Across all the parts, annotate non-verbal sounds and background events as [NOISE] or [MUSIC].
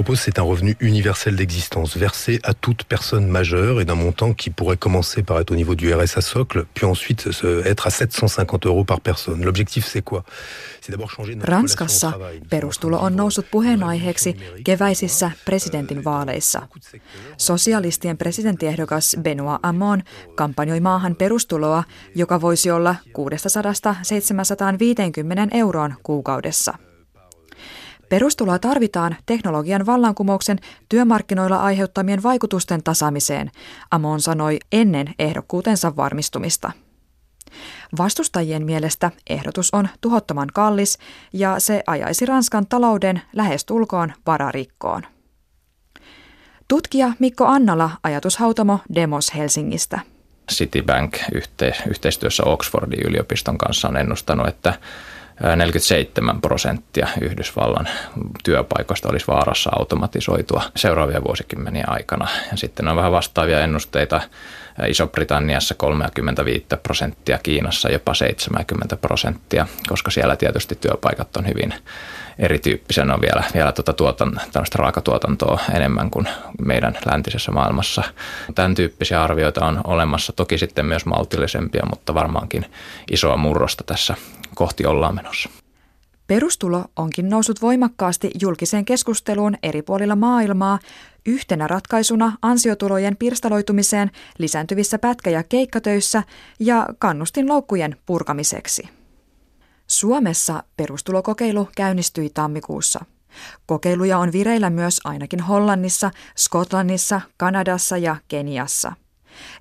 Propose, c'est un revenu universel d'existence, versé à toute personne majeure et d'un montant qui pourrait commencer par être au niveau du RSA socle, puis ensuite être à 750 euros par personne. L'objectif, c'est quoi? Ranskassa perustulo on noussut puheenaiheeksi keväisissä presidentinvaaleissa. Sosialistien presidenttiehdokas Benoit Hamon kampanjoi maahan perustuloa, joka voisi olla 600-750 euroon kuukaudessa. Perustuloa tarvitaan teknologian vallankumouksen työmarkkinoilla aiheuttamien vaikutusten tasaamiseen, Amon sanoi ennen ehdokkuutensa varmistumista. Vastustajien mielestä ehdotus on tuhottoman kallis ja se ajaisi Ranskan talouden lähestulkoon vararikkoon. Tutkija Mikko Annala ajatushautomo Demos Helsingistä. Citibank yhteistyössä Oxfordin yliopiston kanssa on ennustanut, että 47 prosenttia Yhdysvallan työpaikoista olisi vaarassa automatisoitua seuraavien vuosikymmenien aikana. Ja sitten on vähän vastaavia ennusteita Iso-Britanniassa 35 prosenttia, Kiinassa jopa 70 prosenttia, koska siellä tietysti työpaikat on hyvin erityyppisiä. Ne on vielä, vielä tuota tuotan, raakatuotantoa enemmän kuin meidän läntisessä maailmassa. Tämän tyyppisiä arvioita on olemassa, toki sitten myös maltillisempia, mutta varmaankin isoa murrosta tässä kohti ollaan menossa. Perustulo onkin noussut voimakkaasti julkiseen keskusteluun eri puolilla maailmaa yhtenä ratkaisuna ansiotulojen pirstaloitumiseen lisääntyvissä pätkä- ja keikkatöissä ja kannustinloukkujen purkamiseksi. Suomessa perustulokokeilu käynnistyi tammikuussa. Kokeiluja on vireillä myös ainakin Hollannissa, Skotlannissa, Kanadassa ja Keniassa.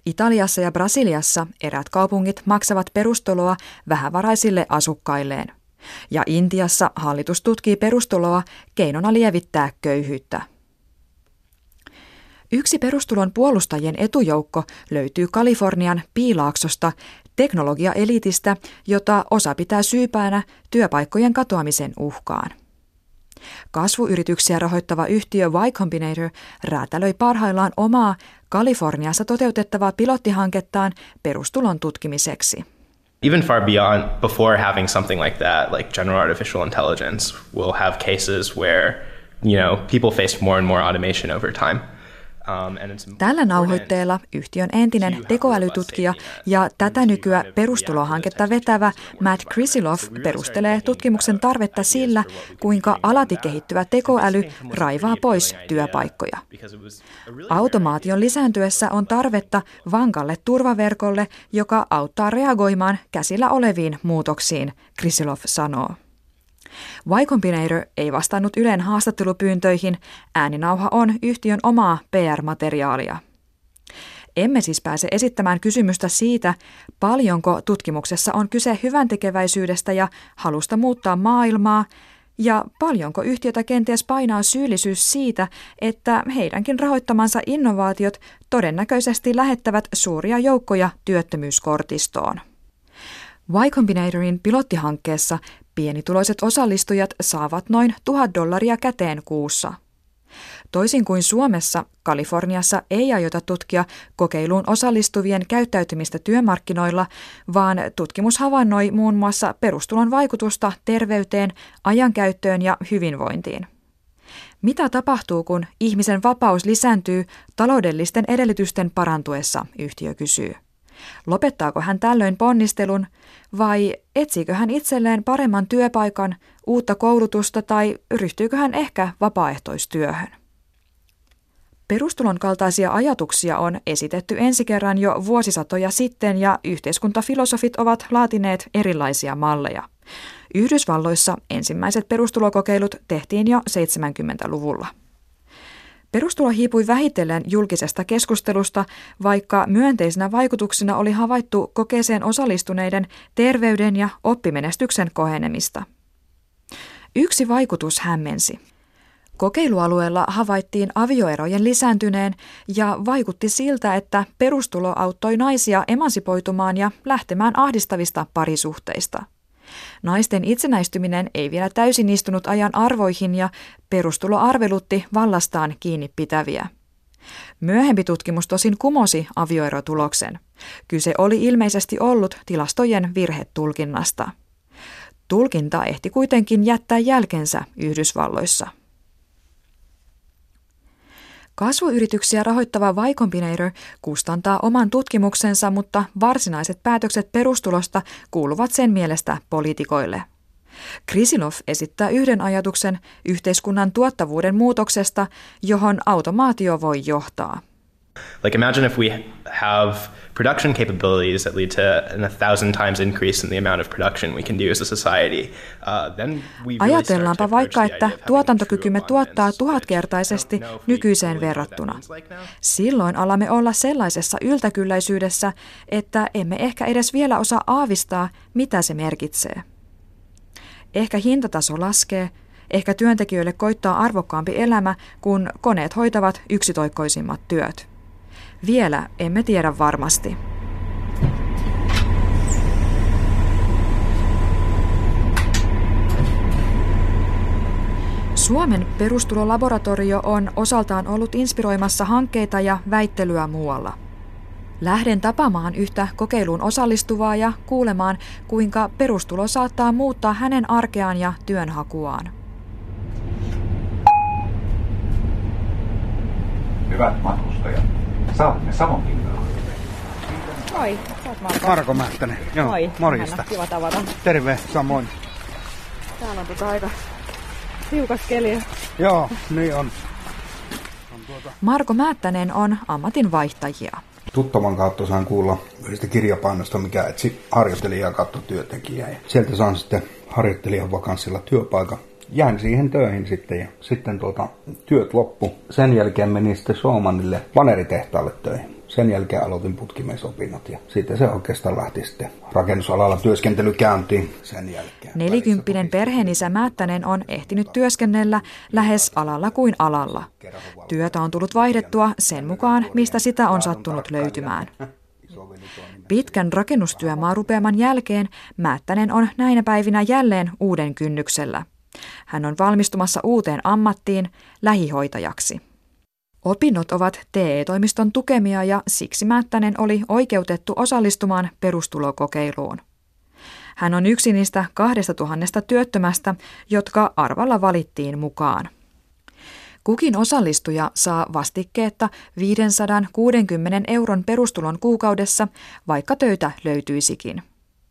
Italiassa ja Brasiliassa erät kaupungit maksavat perustuloa vähävaraisille asukkailleen. Ja Intiassa hallitus tutkii perustuloa keinona lievittää köyhyyttä. Yksi perustulon puolustajien etujoukko löytyy Kalifornian piilaaksosta teknologiaelitistä, jota osa pitää syypäänä työpaikkojen katoamisen uhkaan. Kasvuyrityksiä rahoittava yhtiö Y Combinator räätälöi parhaillaan omaa Kaliforniassa toteutettavaa pilottihankettaan perustulon tutkimiseksi. Even far beyond before having something like that, like general artificial intelligence, we'll have cases where, you know, people face more and more automation over time. Um, Tällä nauhoitteella yhtiön entinen tekoälytutkija ja tätä nykyä perustulohanketta vetävä Matt Krisilov perustelee tutkimuksen tarvetta sillä, kuinka alati kehittyvä tekoäly raivaa pois työpaikkoja. Automaation lisääntyessä on tarvetta vankalle turvaverkolle, joka auttaa reagoimaan käsillä oleviin muutoksiin, Krisilov sanoo. Combinator ei vastannut Ylen haastattelupyyntöihin, ääninauha on yhtiön omaa PR-materiaalia. Emme siis pääse esittämään kysymystä siitä, paljonko tutkimuksessa on kyse hyväntekeväisyydestä ja halusta muuttaa maailmaa, ja paljonko yhtiötä kenties painaa syyllisyys siitä, että heidänkin rahoittamansa innovaatiot todennäköisesti lähettävät suuria joukkoja työttömyyskortistoon. Y Combinatorin pilottihankkeessa pienituloiset osallistujat saavat noin 1000 dollaria käteen kuussa. Toisin kuin Suomessa, Kaliforniassa ei aiota tutkia kokeiluun osallistuvien käyttäytymistä työmarkkinoilla, vaan tutkimus havainnoi muun muassa perustulon vaikutusta terveyteen, ajankäyttöön ja hyvinvointiin. Mitä tapahtuu, kun ihmisen vapaus lisääntyy taloudellisten edellytysten parantuessa, yhtiö kysyy. Lopettaako hän tällöin ponnistelun vai etsiikö hän itselleen paremman työpaikan, uutta koulutusta tai ryhtyykö hän ehkä vapaaehtoistyöhön? Perustulon kaltaisia ajatuksia on esitetty ensi kerran jo vuosisatoja sitten ja yhteiskuntafilosofit ovat laatineet erilaisia malleja. Yhdysvalloissa ensimmäiset perustulokokeilut tehtiin jo 70-luvulla. Perustulo hiipui vähitellen julkisesta keskustelusta, vaikka myönteisenä vaikutuksena oli havaittu kokeeseen osallistuneiden terveyden ja oppimenestyksen kohenemista. Yksi vaikutus hämmensi. Kokeilualueella havaittiin avioerojen lisääntyneen ja vaikutti siltä, että perustulo auttoi naisia emansipoitumaan ja lähtemään ahdistavista parisuhteista – Naisten itsenäistyminen ei vielä täysin istunut ajan arvoihin ja perustulo arvelutti vallastaan kiinni pitäviä. Myöhempi tutkimus tosin kumosi avioerotuloksen. Kyse oli ilmeisesti ollut tilastojen virhetulkinnasta. Tulkinta ehti kuitenkin jättää jälkensä Yhdysvalloissa. Kasvuyrityksiä rahoittava Y Combinator kustantaa oman tutkimuksensa, mutta varsinaiset päätökset perustulosta kuuluvat sen mielestä poliitikoille. Krisilov esittää yhden ajatuksen yhteiskunnan tuottavuuden muutoksesta, johon automaatio voi johtaa. Like imagine if we have production capabilities that lead to an a thousand times increase in the amount of production we can do as a society. Uh, then we really Ajatellaanpa vaikka, että tuotantokykymme tuottaa tuhatkertaisesti nykyiseen verrattuna. Silloin alamme olla sellaisessa yltäkylläisyydessä, että emme ehkä edes vielä osaa aavistaa, mitä se merkitsee. Ehkä hintataso laskee, ehkä työntekijöille koittaa arvokkaampi elämä, kun koneet hoitavat yksitoikkoisimmat työt. Vielä emme tiedä varmasti. Suomen perustulolaboratorio on osaltaan ollut inspiroimassa hankkeita ja väittelyä muualla. Lähden tapaamaan yhtä kokeiluun osallistuvaa ja kuulemaan, kuinka perustulo saattaa muuttaa hänen arkeaan ja työnhakuaan. Hyvät matkustajat, Saamme samonkin Moi, sä oot Marko. Marko Mähtänen. Joo, Moi, morjesta. kiva tavata. Terve, samoin. Täällä on tota aika tiukas keli. Joo, niin on. on tuota... Marko Määttänen on ammatinvaihtajia. Tuttavan kautta saan kuulla yhdestä kirjapainosta, mikä etsi harjoittelijaa kautta työntekijää. Ja sieltä saan sitten harjoittelijan vakanssilla työpaikan jäin siihen töihin sitten ja sitten tuota, työt loppu. Sen jälkeen menin sitten Suomanille vaneritehtaalle töihin. Sen jälkeen aloitin putkimiesopinnot ja sitten se oikeastaan lähti sitten rakennusalalla työskentelykäyntiin sen jälkeen. Nelikymppinen perheenisä Määttänen on ehtinyt työskennellä lähes alalla kuin alalla. Työtä on tullut vaihdettua sen mukaan, mistä sitä on sattunut löytymään. Pitkän rakennustyömaarupeaman jälkeen Määttänen on näinä päivinä jälleen uuden kynnyksellä – hän on valmistumassa uuteen ammattiin lähihoitajaksi. Opinnot ovat TE-toimiston tukemia ja siksi Määttänen oli oikeutettu osallistumaan perustulokokeiluun. Hän on yksi niistä kahdesta tuhannesta työttömästä, jotka arvalla valittiin mukaan. Kukin osallistuja saa vastikkeetta 560 euron perustulon kuukaudessa, vaikka töitä löytyisikin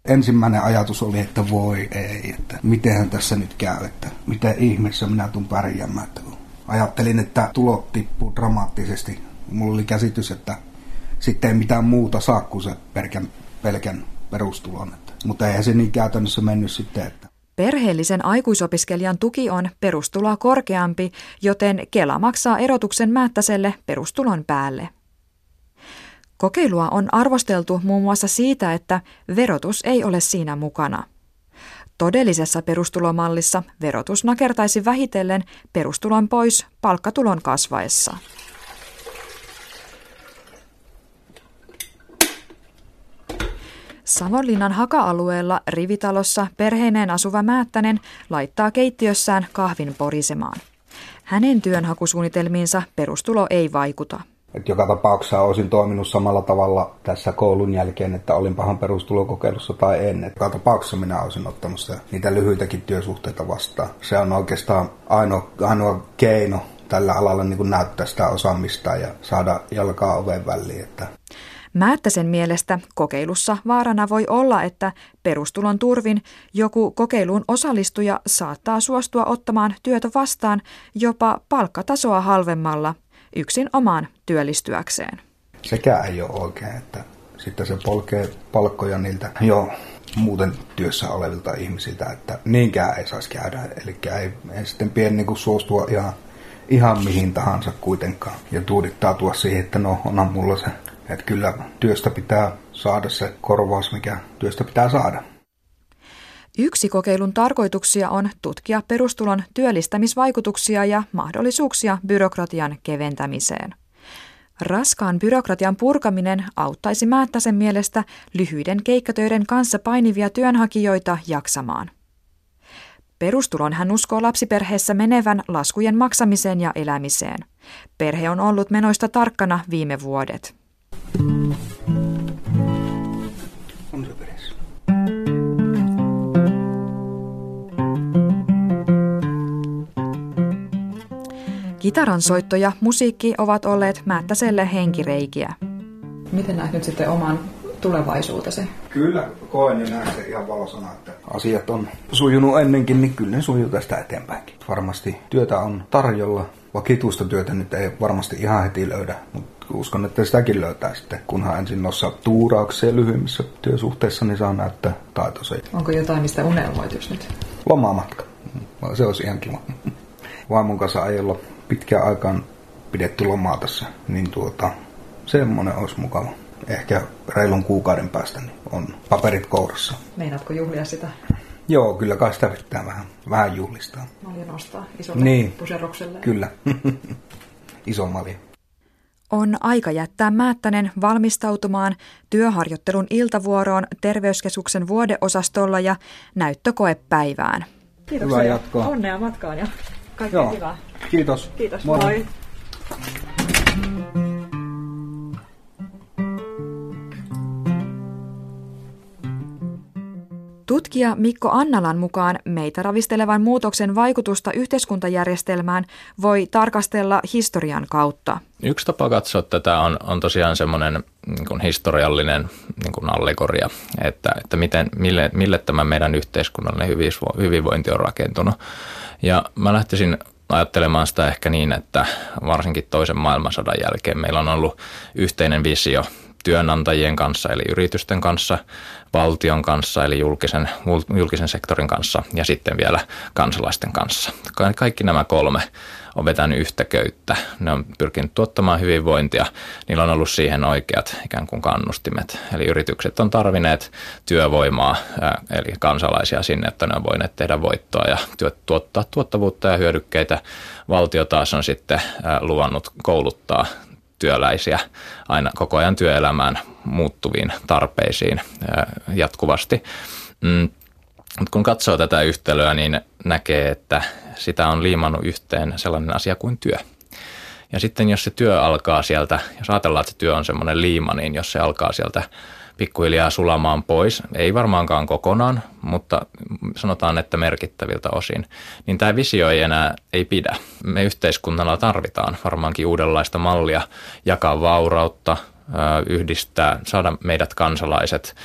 ensimmäinen ajatus oli, että voi ei, että mitenhän tässä nyt käy, että mitä ihmeessä minä tuun pärjäämään. Että ajattelin, että tulot tippuu dramaattisesti. Mulla oli käsitys, että sitten ei mitään muuta saa kuin se pelkän, pelkän perustulon. Että, mutta eihän se niin käytännössä mennyt sitten, että Perheellisen aikuisopiskelijan tuki on perustuloa korkeampi, joten Kela maksaa erotuksen määttäselle perustulon päälle. Kokeilua on arvosteltu muun muassa siitä, että verotus ei ole siinä mukana. Todellisessa perustulomallissa verotus nakertaisi vähitellen perustulon pois palkkatulon kasvaessa. Savonlinnan haka-alueella rivitalossa perheineen asuva Määttänen laittaa keittiössään kahvin porisemaan. Hänen työnhakusuunnitelmiinsa perustulo ei vaikuta. Et joka tapauksessa olisin toiminut samalla tavalla tässä koulun jälkeen, että olin pahan perustulokokeilussa tai en. Et joka tapauksessa minä olisin ottanut niitä lyhyitäkin työsuhteita vastaan. Se on oikeastaan ainoa, ainoa keino tällä alalla niin kuin näyttää sitä osaamista ja saada jalkaa oven väliin. Että Määttäsen mielestä kokeilussa vaarana voi olla, että perustulon turvin joku kokeiluun osallistuja saattaa suostua ottamaan työtä vastaan jopa palkkatasoa halvemmalla – yksin omaan työllistyäkseen. Sekään ei ole oikein, että sitten se polkee palkkoja niiltä jo muuten työssä olevilta ihmisiltä, että niinkään ei saisi käydä. Eli ei, ei sitten pieni niin suostua ihan, ihan mihin tahansa kuitenkaan. Ja tuudittautua siihen, että no onhan mulla se, että kyllä työstä pitää saada se korvaus, mikä työstä pitää saada. Yksi kokeilun tarkoituksia on tutkia perustulon työllistämisvaikutuksia ja mahdollisuuksia byrokratian keventämiseen. Raskaan byrokratian purkaminen auttaisi Määttäsen mielestä lyhyiden keikkatöiden kanssa painivia työnhakijoita jaksamaan. Perustulon hän uskoo lapsiperheessä menevän laskujen maksamiseen ja elämiseen. Perhe on ollut menoista tarkkana viime vuodet. Kitaran soitto ja musiikki ovat olleet Määttäselle henkireikiä. Miten näet nyt sitten oman tulevaisuutesi? Kyllä koen ja näen se ihan valosana, että asiat on sujunut ennenkin, niin kyllä ne sujuu tästä eteenpäinkin. Varmasti työtä on tarjolla, vakituista työtä nyt ei varmasti ihan heti löydä, mutta uskon, että sitäkin löytää sitten, kunhan ensin noissa tuuraukseen lyhyimmissä työsuhteissa, niin saa näyttää taitoisia. Onko jotain, mistä unelmoit just nyt? Lomamatka. Se olisi ihan kiva. Vaimon kanssa ajella pitkään aikaan pidetty lomaa tässä, niin tuota, semmoinen olisi mukava. Ehkä reilun kuukauden päästä niin on paperit kourassa. Meinaatko juhlia sitä? Joo, kyllä kai sitä pitää vähän, vähän juhlistaa. Malja nostaa isolle Niin. puserrokselle. Kyllä. [LAUGHS] Iso malja. On aika jättää Määttänen valmistautumaan työharjoittelun iltavuoroon terveyskeskuksen vuodeosastolla ja näyttökoepäivään. Kiitoksia. Hyvää jatkoa. Onnea matkaan ja kaikkea Joo. hyvää. Kiitos. Kiitos. Moi. Moi. Tutkija Mikko Annalan mukaan meitä ravistelevan muutoksen vaikutusta yhteiskuntajärjestelmään voi tarkastella historian kautta. Yksi tapa katsoa tätä on, on tosiaan semmoinen niin historiallinen niin kuin allegoria, että, että miten, mille, mille tämä meidän yhteiskunnallinen hyvinvo- hyvinvointi on rakentunut. Ja mä lähtisin ajattelemaan sitä ehkä niin, että varsinkin toisen maailmansodan jälkeen meillä on ollut yhteinen visio työnantajien kanssa eli yritysten kanssa, valtion kanssa eli julkisen, julkisen sektorin kanssa ja sitten vielä kansalaisten kanssa. Ka- Kaikki nämä kolme on vetänyt yhtä köyttä. Ne on pyrkinyt tuottamaan hyvinvointia. Niillä on ollut siihen oikeat ikään kuin kannustimet. Eli yritykset on tarvineet työvoimaa, eli kansalaisia sinne, että ne on voineet tehdä voittoa ja tuottaa tuottavuutta ja hyödykkeitä. Valtio taas on sitten luvannut kouluttaa työläisiä aina koko ajan työelämään muuttuviin tarpeisiin jatkuvasti. Mm, mutta kun katsoo tätä yhtälöä, niin näkee, että sitä on liimannut yhteen sellainen asia kuin työ. Ja sitten jos se työ alkaa sieltä, jos ajatellaan, että se työ on semmoinen liima, niin jos se alkaa sieltä pikkuhiljaa sulamaan pois, ei varmaankaan kokonaan, mutta sanotaan, että merkittäviltä osin, niin tämä visio ei enää ei pidä. Me yhteiskunnalla tarvitaan varmaankin uudenlaista mallia jakaa vaurautta, yhdistää, saada meidät kansalaiset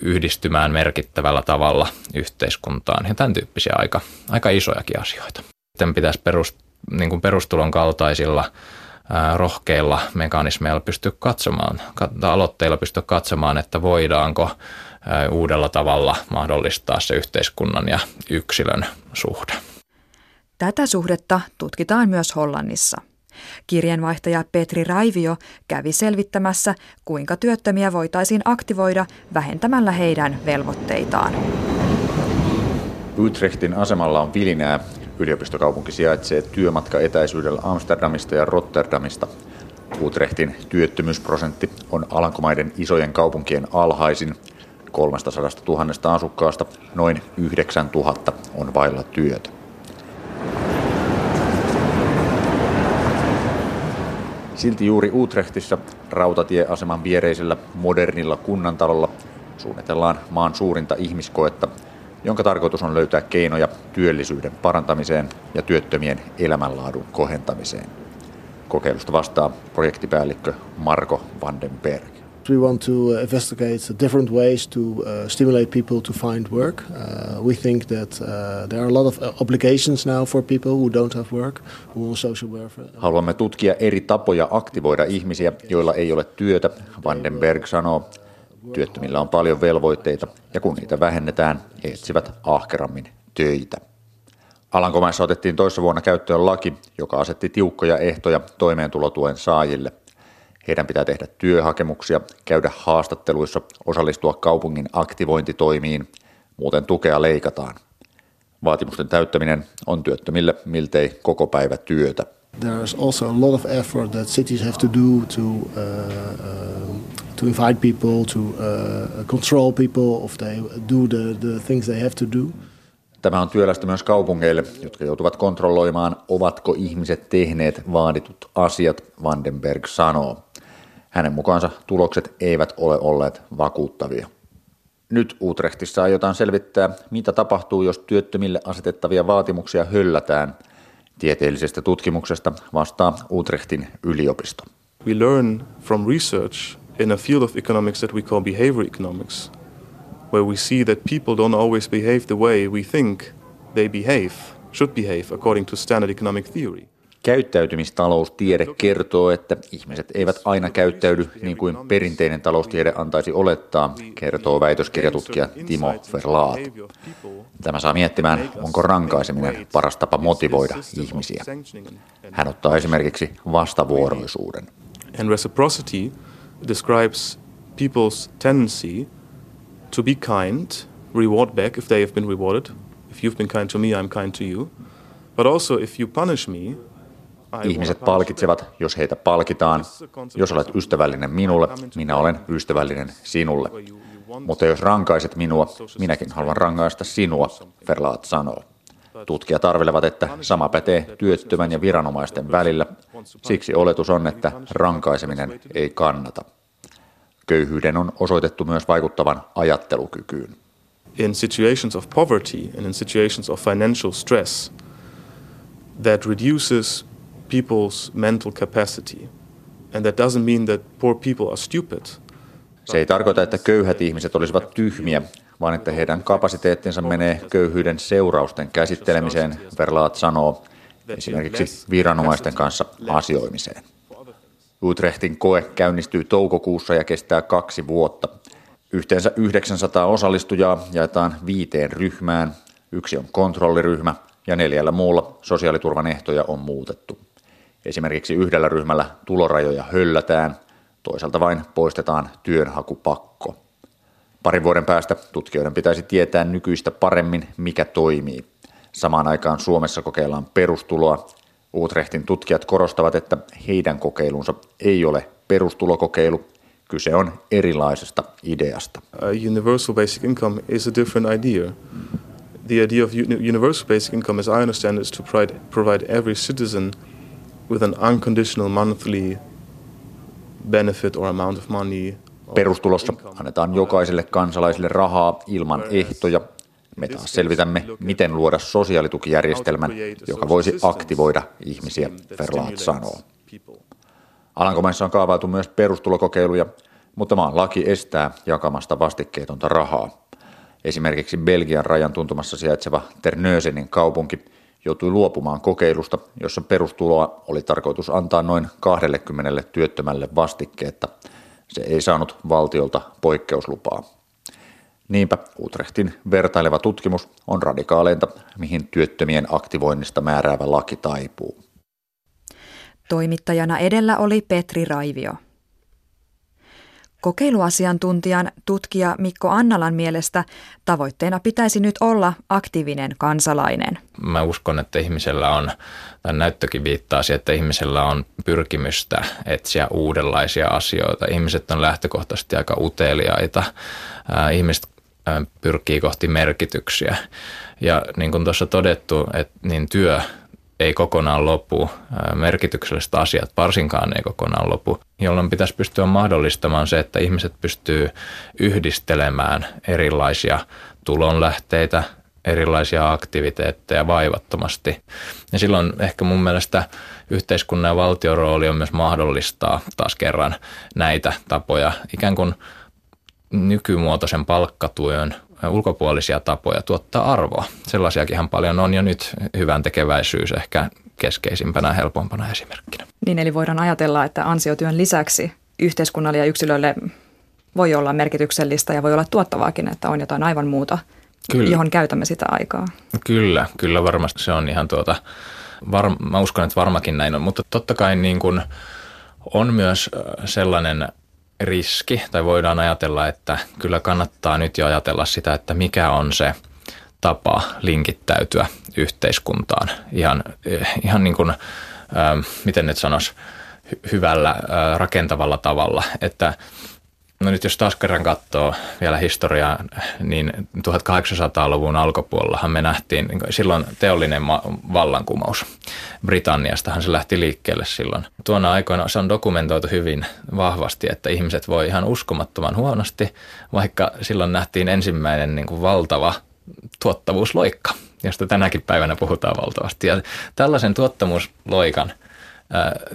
yhdistymään merkittävällä tavalla yhteiskuntaan ja tämän tyyppisiä aika, aika isojakin asioita. Sitten pitäisi perust, niin kuin perustulon kaltaisilla rohkeilla mekanismeilla pystyä katsomaan, aloitteilla pystyä katsomaan, että voidaanko uudella tavalla mahdollistaa se yhteiskunnan ja yksilön suhde. Tätä suhdetta tutkitaan myös Hollannissa. Kirjanvaihtaja Petri Raivio kävi selvittämässä, kuinka työttömiä voitaisiin aktivoida vähentämällä heidän velvoitteitaan. Utrechtin asemalla on vilinää. Yliopistokaupunki sijaitsee työmatka etäisyydellä Amsterdamista ja Rotterdamista. Utrechtin työttömyysprosentti on Alankomaiden isojen kaupunkien alhaisin. 300 000 asukkaasta noin 9 000 on vailla työtä. Silti juuri Utrechtissa rautatieaseman viereisellä modernilla kunnantalolla suunnitellaan maan suurinta ihmiskoetta, jonka tarkoitus on löytää keinoja työllisyyden parantamiseen ja työttömien elämänlaadun kohentamiseen. Kokeilusta vastaa projektipäällikkö Marko Vandenberg. We want to investigate different ways to uh, stimulate people to find work. Uh, we think that uh, there are a lot of obligations now for people who don't have work, who on social welfare. Haluamme tutkia eri tapoja aktivoida ihmisiä, joilla ei ole työtä, Vandenberg sanoo. Työttömillä on paljon velvoitteita ja kun niitä vähennetään, he etsivät ahkerammin töitä. Alankomaissa otettiin toissa vuonna käyttöön laki, joka asetti tiukkoja ehtoja toimeentulotuen saajille. Heidän pitää tehdä työhakemuksia, käydä haastatteluissa, osallistua kaupungin aktivointitoimiin, muuten tukea leikataan. Vaatimusten täyttäminen on työttömille miltei koko päivä työtä. There's also a lot of effort that cities have to do to uh, uh, to invite people, to uh, control people if they do the, the things they have to do. Tämä on työlästä myös kaupungeille, jotka joutuvat kontrolloimaan, ovatko ihmiset tehneet vaaditut asiat, Vandenberg sanoo. Hänen mukaansa tulokset eivät ole olleet vakuuttavia. Nyt Utrechtissa aiotaan selvittää, mitä tapahtuu, jos työttömille asetettavia vaatimuksia höllätään. Tieteellisestä tutkimuksesta vastaa Utrechtin yliopisto. We learn from research in a field of economics that we call behavior economics, where we see that people don't always behave the way we think they behave, should behave according to standard economic theory. Käyttäytymistaloustiede kertoo, että ihmiset eivät aina käyttäydy niin kuin perinteinen taloustiede antaisi olettaa, kertoo väitöskirjatutkija Timo Verlaat. Tämä saa miettimään, onko rankaiseminen paras tapa motivoida ihmisiä. Hän ottaa esimerkiksi vastavuoroisuuden. And reciprocity describes people's tendency to be kind, reward back if they have been rewarded. If you've been kind to me, I'm kind to you. But also if you punish me, Ihmiset palkitsevat, jos heitä palkitaan. Jos olet ystävällinen minulle, minä olen ystävällinen sinulle. Mutta jos rankaiset minua, minäkin haluan rangaista sinua, Verlaat sanoo. Tutkijat arvelevat, että sama pätee työttömän ja viranomaisten välillä. Siksi oletus on, että rankaiseminen ei kannata. Köyhyyden on osoitettu myös vaikuttavan ajattelukykyyn. In situations of poverty and in situations of financial stress, that reduces people's mental capacity. And that doesn't mean that poor people are stupid. Se ei tarkoita, että köyhät ihmiset olisivat tyhmiä, vaan että heidän kapasiteettinsa menee köyhyyden seurausten käsittelemiseen, Verlaat sanoo, esimerkiksi viranomaisten kanssa asioimiseen. Utrechtin koe käynnistyy toukokuussa ja kestää kaksi vuotta. Yhteensä 900 osallistujaa jaetaan viiteen ryhmään. Yksi on kontrolliryhmä ja neljällä muulla sosiaaliturvan ehtoja on muutettu. Esimerkiksi yhdellä ryhmällä tulorajoja höllätään, toisaalta vain poistetaan työnhakupakko. Parin vuoden päästä tutkijoiden pitäisi tietää nykyistä paremmin, mikä toimii. Samaan aikaan Suomessa kokeillaan perustuloa. Utrechtin tutkijat korostavat, että heidän kokeilunsa ei ole perustulokokeilu, kyse on erilaisesta ideasta. universal basic income is a different idea. The idea of universal basic income, as I understand, is to provide every citizen – with an unconditional monthly benefit or amount of money. Perustulossa annetaan jokaiselle kansalaiselle rahaa ilman ehtoja. Me taas selvitämme, miten luoda sosiaalitukijärjestelmän, joka voisi aktivoida ihmisiä, Verlaat sanoo. Alankomaissa on kaavailtu myös perustulokokeiluja, mutta maan laki estää jakamasta vastikkeetonta rahaa. Esimerkiksi Belgian rajan tuntumassa sijaitseva Ternösenin kaupunki – joutui luopumaan kokeilusta, jossa perustuloa oli tarkoitus antaa noin 20 työttömälle vastikkeetta. Se ei saanut valtiolta poikkeuslupaa. Niinpä Utrechtin vertaileva tutkimus on radikaaleinta, mihin työttömien aktivoinnista määräävä laki taipuu. Toimittajana edellä oli Petri Raivio. Kokeiluasiantuntijan tutkija Mikko Annalan mielestä tavoitteena pitäisi nyt olla aktiivinen kansalainen. Mä uskon, että ihmisellä on, tai näyttökin viittaa siihen, että ihmisellä on pyrkimystä etsiä uudenlaisia asioita. Ihmiset on lähtökohtaisesti aika uteliaita. Ihmiset pyrkii kohti merkityksiä. Ja niin kuin tuossa todettu, että niin työ ei kokonaan lopu, merkitykselliset asiat varsinkaan ei kokonaan lopu, jolloin pitäisi pystyä mahdollistamaan se, että ihmiset pystyy yhdistelemään erilaisia tulonlähteitä, erilaisia aktiviteetteja vaivattomasti. Ja silloin ehkä mun mielestä yhteiskunnan ja valtion rooli on myös mahdollistaa taas kerran näitä tapoja ikään kuin nykymuotoisen palkkatyön ulkopuolisia tapoja tuottaa arvoa. Sellaisiakin paljon on jo nyt hyvän tekeväisyys ehkä keskeisimpänä ja helpompana esimerkkinä. Niin, eli voidaan ajatella, että ansiotyön lisäksi yhteiskunnalle ja yksilölle voi olla merkityksellistä ja voi olla tuottavaakin, että on jotain aivan muuta, kyllä. johon käytämme sitä aikaa. Kyllä, kyllä varmasti se on ihan tuota, var, mä uskon, että varmakin näin on, mutta totta kai niin kuin on myös sellainen riski, tai voidaan ajatella, että kyllä kannattaa nyt jo ajatella sitä, että mikä on se tapa linkittäytyä yhteiskuntaan ihan, ihan niin kuin, miten nyt sanoisi, hyvällä rakentavalla tavalla, että No nyt jos taas kerran katsoo vielä historiaa, niin 1800-luvun alkupuolellahan me nähtiin niin silloin teollinen vallankumous. Britanniastahan se lähti liikkeelle silloin. Tuona aikoina se on dokumentoitu hyvin vahvasti, että ihmiset voi ihan uskomattoman huonosti, vaikka silloin nähtiin ensimmäinen niin kuin valtava tuottavuusloikka josta tänäkin päivänä puhutaan valtavasti. Ja tällaisen tuottamusloikan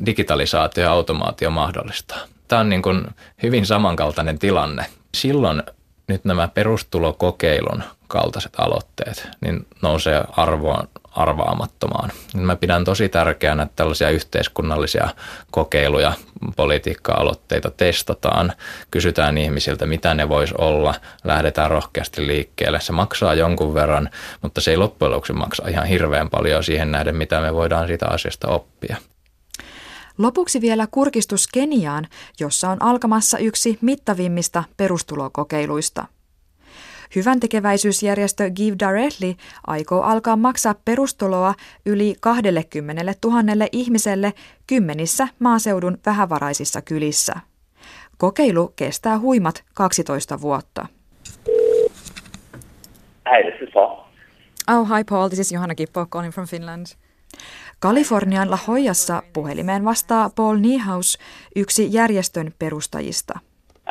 digitalisaatio ja automaatio mahdollistaa. Tämä on niin kuin hyvin samankaltainen tilanne. Silloin nyt nämä perustulokokeilun kaltaiset aloitteet niin nousee arvoon arvaamattomaan. Mä pidän tosi tärkeänä, että tällaisia yhteiskunnallisia kokeiluja, politiikka-aloitteita testataan, kysytään ihmisiltä, mitä ne vois olla, lähdetään rohkeasti liikkeelle. Se maksaa jonkun verran, mutta se ei loppujen lopuksi maksa ihan hirveän paljon siihen nähden, mitä me voidaan siitä asiasta oppia. Lopuksi vielä kurkistus Keniaan, jossa on alkamassa yksi mittavimmista perustulokokeiluista – Hyvän tekeväisyysjärjestö Give Directly aikoo alkaa maksaa perustuloa yli 20 000 ihmiselle kymmenissä maaseudun vähävaraisissa kylissä. Kokeilu kestää huimat 12 vuotta. Hi, this is Paul. Oh, hi Paul. This is Johanna Kippo calling from Finland. Kalifornian La Hoyassa puhelimeen vastaa Paul Niehaus, yksi järjestön perustajista.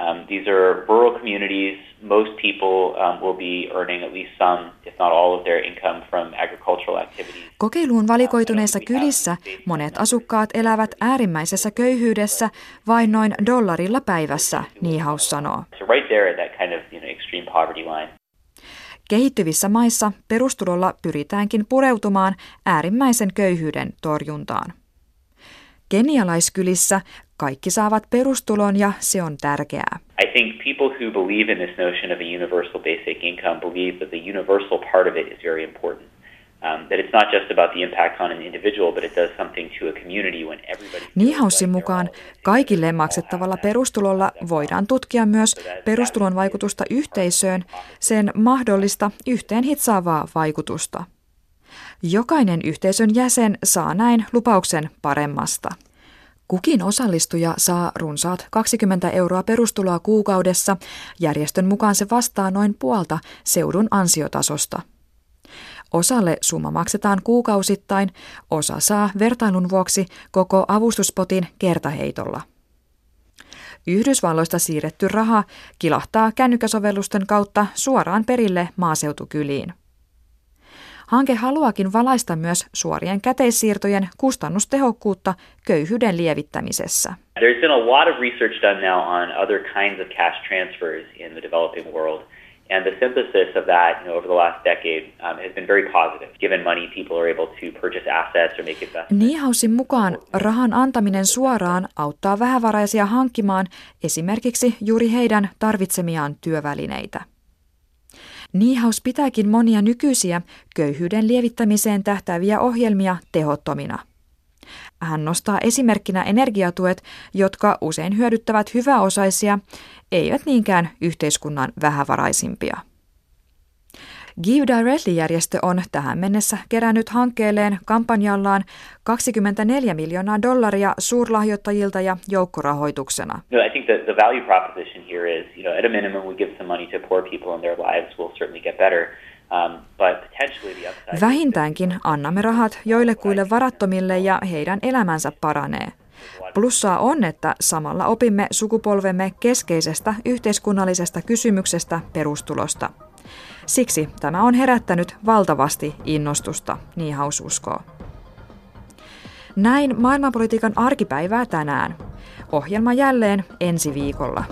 Um, these are rural communities most people um, will be earning at least some, if not all of their income from agricultural activities. Kokeiluun valikoituneissa kylissä monet asukkaat elävät äärimmäisessä köyhyydessä vain noin dollarilla päivässä, Niihaus sanoo. So right there at that kind of, you know, extreme poverty line. Kehittyvissä maissa perustulolla pyritäänkin pureutumaan äärimmäisen köyhyyden torjuntaan. Kenialaiskylissä kaikki saavat perustulon ja se on tärkeää. I think people who believe in this notion of a universal basic income believe that the universal part of it is very important. Um, that it's not just about the impact on an individual, but it does something to a community when everybody... Niihausin mukaan kaikille maksettavalla perustulolla voidaan tutkia myös perustulon vaikutusta yhteisöön, sen mahdollista yhteen hitsaavaa vaikutusta. Jokainen yhteisön jäsen saa näin lupauksen paremmasta. Kukin osallistuja saa runsaat 20 euroa perustuloa kuukaudessa. Järjestön mukaan se vastaa noin puolta seudun ansiotasosta. Osalle summa maksetaan kuukausittain, osa saa vertailun vuoksi koko avustuspotin kertaheitolla. Yhdysvalloista siirretty raha kilahtaa kännykkäsovellusten kautta suoraan perille maaseutukyliin. Hanke haluakin valaista myös suorien käteissiirtojen kustannustehokkuutta köyhyyden lievittämisessä. There's been a lot of research done now on other kinds of cash transfers in the developing world. And the synthesis of that, you know, over the last decade um, has been very positive. Given money, people are able to purchase assets or make investments. Niihausin mukaan rahan antaminen suoraan auttaa vähävaraisia hankkimaan esimerkiksi juuri heidän tarvitsemiaan työvälineitä. Niihaus pitääkin monia nykyisiä köyhyyden lievittämiseen tähtääviä ohjelmia tehottomina. Hän nostaa esimerkkinä energiatuet, jotka usein hyödyttävät hyväosaisia, eivät niinkään yhteiskunnan vähävaraisimpia. Give Directly-järjestö on tähän mennessä kerännyt hankkeelleen kampanjallaan 24 miljoonaa dollaria suurlahjoittajilta ja joukkorahoituksena. No, I think the, value proposition here is, you know, at a minimum we give some money to poor people and their lives will certainly get better. Um, Vähintäänkin annamme rahat joillekuille varattomille ja heidän elämänsä paranee. Plussaa on, että samalla opimme sukupolvemme keskeisestä yhteiskunnallisesta kysymyksestä perustulosta. Siksi tämä on herättänyt valtavasti innostusta, Niihaus uskoo. Näin maailmanpolitiikan arkipäivää tänään. Ohjelma jälleen ensi viikolla.